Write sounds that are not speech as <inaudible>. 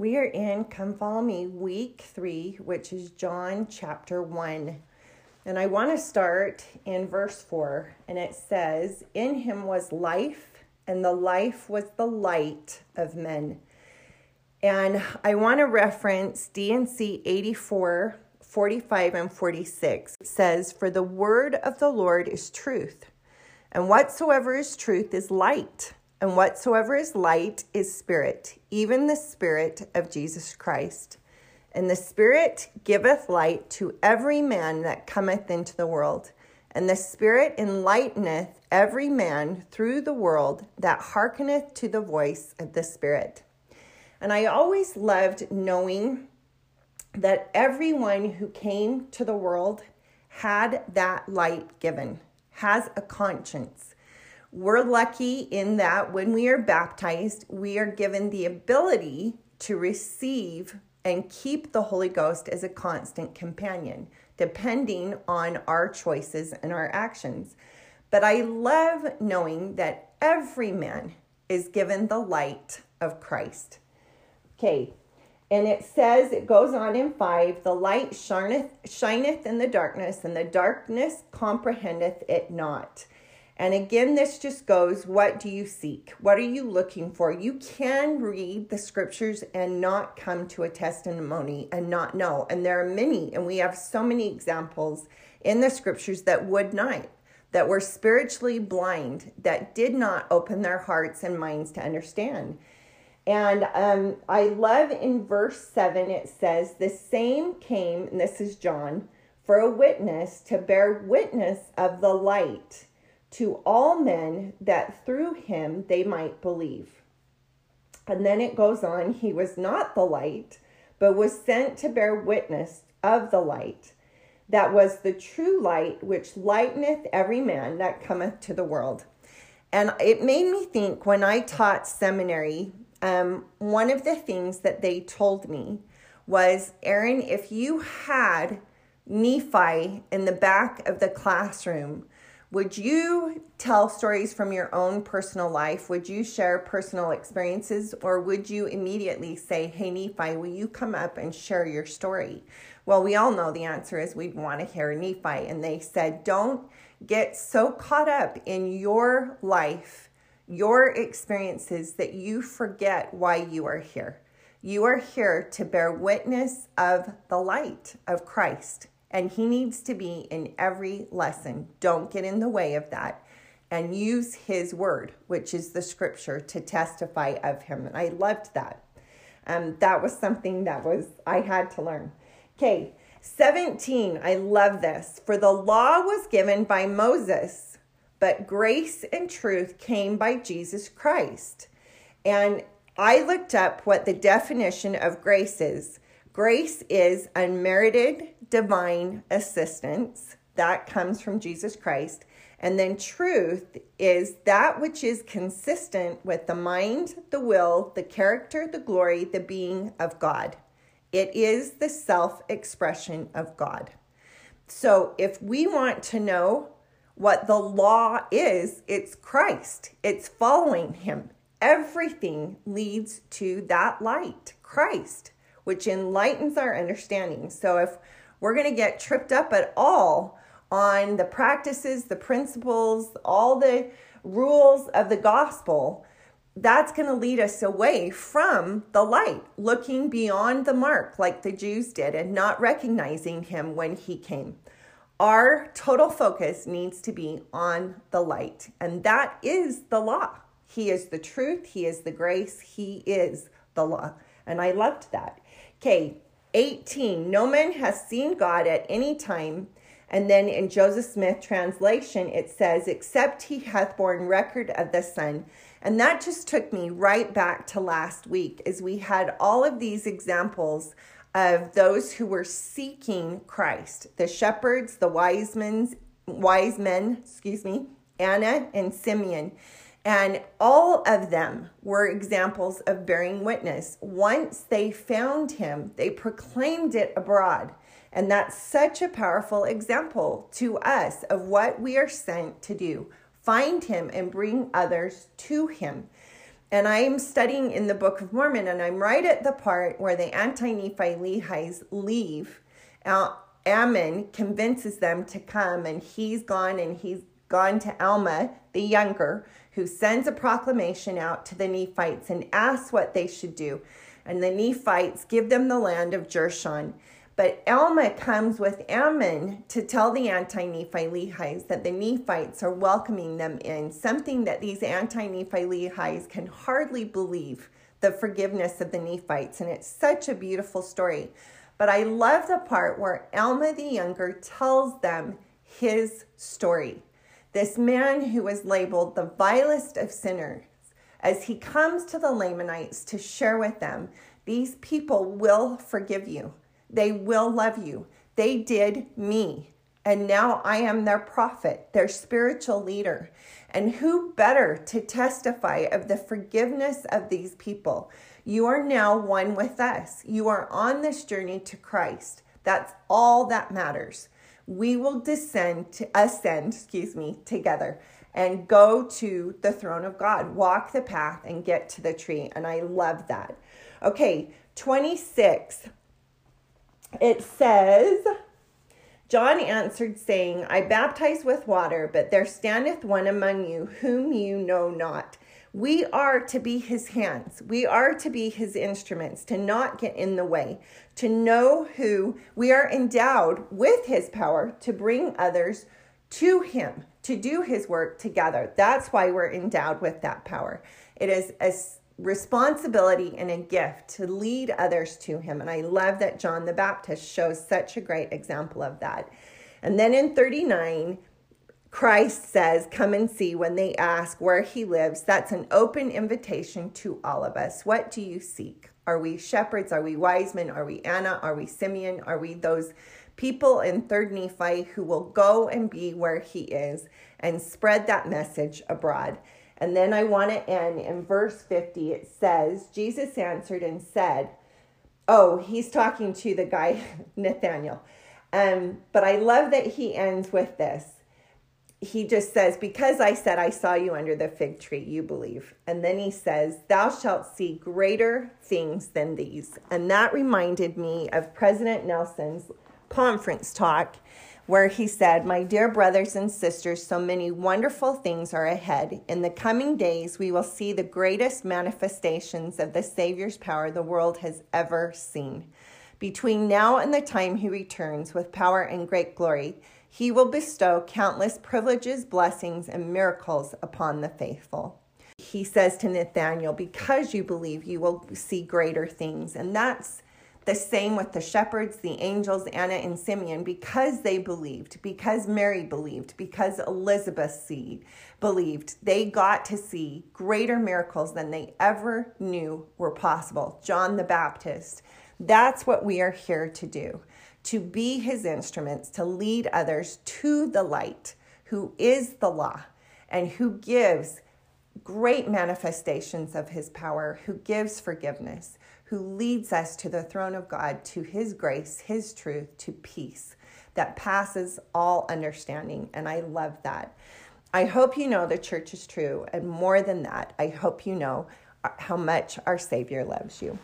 We are in Come Follow Me, week three, which is John chapter one. And I want to start in verse four, and it says, In him was life, and the life was the light of men. And I want to reference D&C 84, 45, and 46. It says, For the word of the Lord is truth, and whatsoever is truth is light and whatsoever is light is spirit, even the spirit of Jesus Christ. And the spirit giveth light to every man that cometh into the world. And the spirit enlighteneth every man through the world that hearkeneth to the voice of the spirit. And I always loved knowing that everyone who came to the world had that light given, has a conscience we're lucky in that when we are baptized, we are given the ability to receive and keep the Holy Ghost as a constant companion, depending on our choices and our actions. But I love knowing that every man is given the light of Christ. Okay, and it says, it goes on in five, the light shineth, shineth in the darkness, and the darkness comprehendeth it not. And again, this just goes what do you seek? What are you looking for? You can read the scriptures and not come to a testimony and not know. And there are many, and we have so many examples in the scriptures that would not, that were spiritually blind, that did not open their hearts and minds to understand. And um, I love in verse 7, it says, The same came, and this is John, for a witness to bear witness of the light to all men that through him they might believe. And then it goes on, he was not the light, but was sent to bear witness of the light. That was the true light which lighteneth every man that cometh to the world. And it made me think when I taught seminary, um, one of the things that they told me was Erin, if you had Nephi in the back of the classroom, would you tell stories from your own personal life? Would you share personal experiences? Or would you immediately say, Hey, Nephi, will you come up and share your story? Well, we all know the answer is we'd want to hear Nephi. And they said, Don't get so caught up in your life, your experiences, that you forget why you are here. You are here to bear witness of the light of Christ and he needs to be in every lesson. Don't get in the way of that. And use his word, which is the scripture, to testify of him. And I loved that. Um, that was something that was I had to learn. Okay, 17. I love this. For the law was given by Moses, but grace and truth came by Jesus Christ. And I looked up what the definition of grace is. Grace is unmerited divine assistance that comes from Jesus Christ. And then truth is that which is consistent with the mind, the will, the character, the glory, the being of God. It is the self expression of God. So if we want to know what the law is, it's Christ, it's following Him. Everything leads to that light, Christ which enlightens our understanding. So if we're going to get tripped up at all on the practices, the principles, all the rules of the gospel, that's going to lead us away from the light, looking beyond the mark like the Jews did and not recognizing him when he came. Our total focus needs to be on the light, and that is the law. He is the truth, He is the grace, He is the law. And I loved that. Okay, 18. No man has seen God at any time. And then in Joseph Smith translation, it says, except he hath borne record of the Son. And that just took me right back to last week as we had all of these examples of those who were seeking Christ the shepherds, the wise men, wise men, excuse me, Anna and Simeon. And all of them were examples of bearing witness. Once they found him, they proclaimed it abroad. And that's such a powerful example to us of what we are sent to do find him and bring others to him. and I'm studying in the Book of Mormon, and I'm right at the part where the anti Nephi Lehi's leave. Ammon convinces them to come, and he's gone, and he's gone to Alma, the younger, who sends a proclamation out to the Nephites and asks what they should do. And the Nephites give them the land of Jershon. But Alma comes with Ammon to tell the anti Nephi that the Nephites are welcoming them in, something that these anti Nephi can hardly believe the forgiveness of the Nephites. And it's such a beautiful story. But I love the part where Alma the Younger tells them his story. This man who was labeled the vilest of sinners, as he comes to the Lamanites to share with them, these people will forgive you. They will love you. They did me. And now I am their prophet, their spiritual leader. And who better to testify of the forgiveness of these people? You are now one with us. You are on this journey to Christ. That's all that matters. We will descend to ascend, excuse me, together and go to the throne of God, walk the path and get to the tree. And I love that. Okay, 26 it says, John answered, saying, I baptize with water, but there standeth one among you whom you know not. We are to be his hands. We are to be his instruments, to not get in the way, to know who we are endowed with his power to bring others to him, to do his work together. That's why we're endowed with that power. It is a responsibility and a gift to lead others to him. And I love that John the Baptist shows such a great example of that. And then in 39, Christ says, Come and see when they ask where he lives. That's an open invitation to all of us. What do you seek? Are we shepherds? Are we wise men? Are we Anna? Are we Simeon? Are we those people in 3rd Nephi who will go and be where he is and spread that message abroad? And then I want to end in verse 50. It says, Jesus answered and said, Oh, he's talking to the guy, <laughs> Nathanael. Um, but I love that he ends with this. He just says, Because I said I saw you under the fig tree, you believe. And then he says, Thou shalt see greater things than these. And that reminded me of President Nelson's conference talk where he said, My dear brothers and sisters, so many wonderful things are ahead. In the coming days, we will see the greatest manifestations of the Savior's power the world has ever seen. Between now and the time he returns with power and great glory, he will bestow countless privileges, blessings, and miracles upon the faithful. He says to Nathanael, Because you believe, you will see greater things. And that's the same with the shepherds, the angels, Anna and Simeon, because they believed, because Mary believed, because Elizabeth believed, they got to see greater miracles than they ever knew were possible. John the Baptist. That's what we are here to do to be his instruments, to lead others to the light, who is the law, and who gives great manifestations of his power, who gives forgiveness, who leads us to the throne of God, to his grace, his truth, to peace that passes all understanding. And I love that. I hope you know the church is true. And more than that, I hope you know uh, how much our Savior loves you.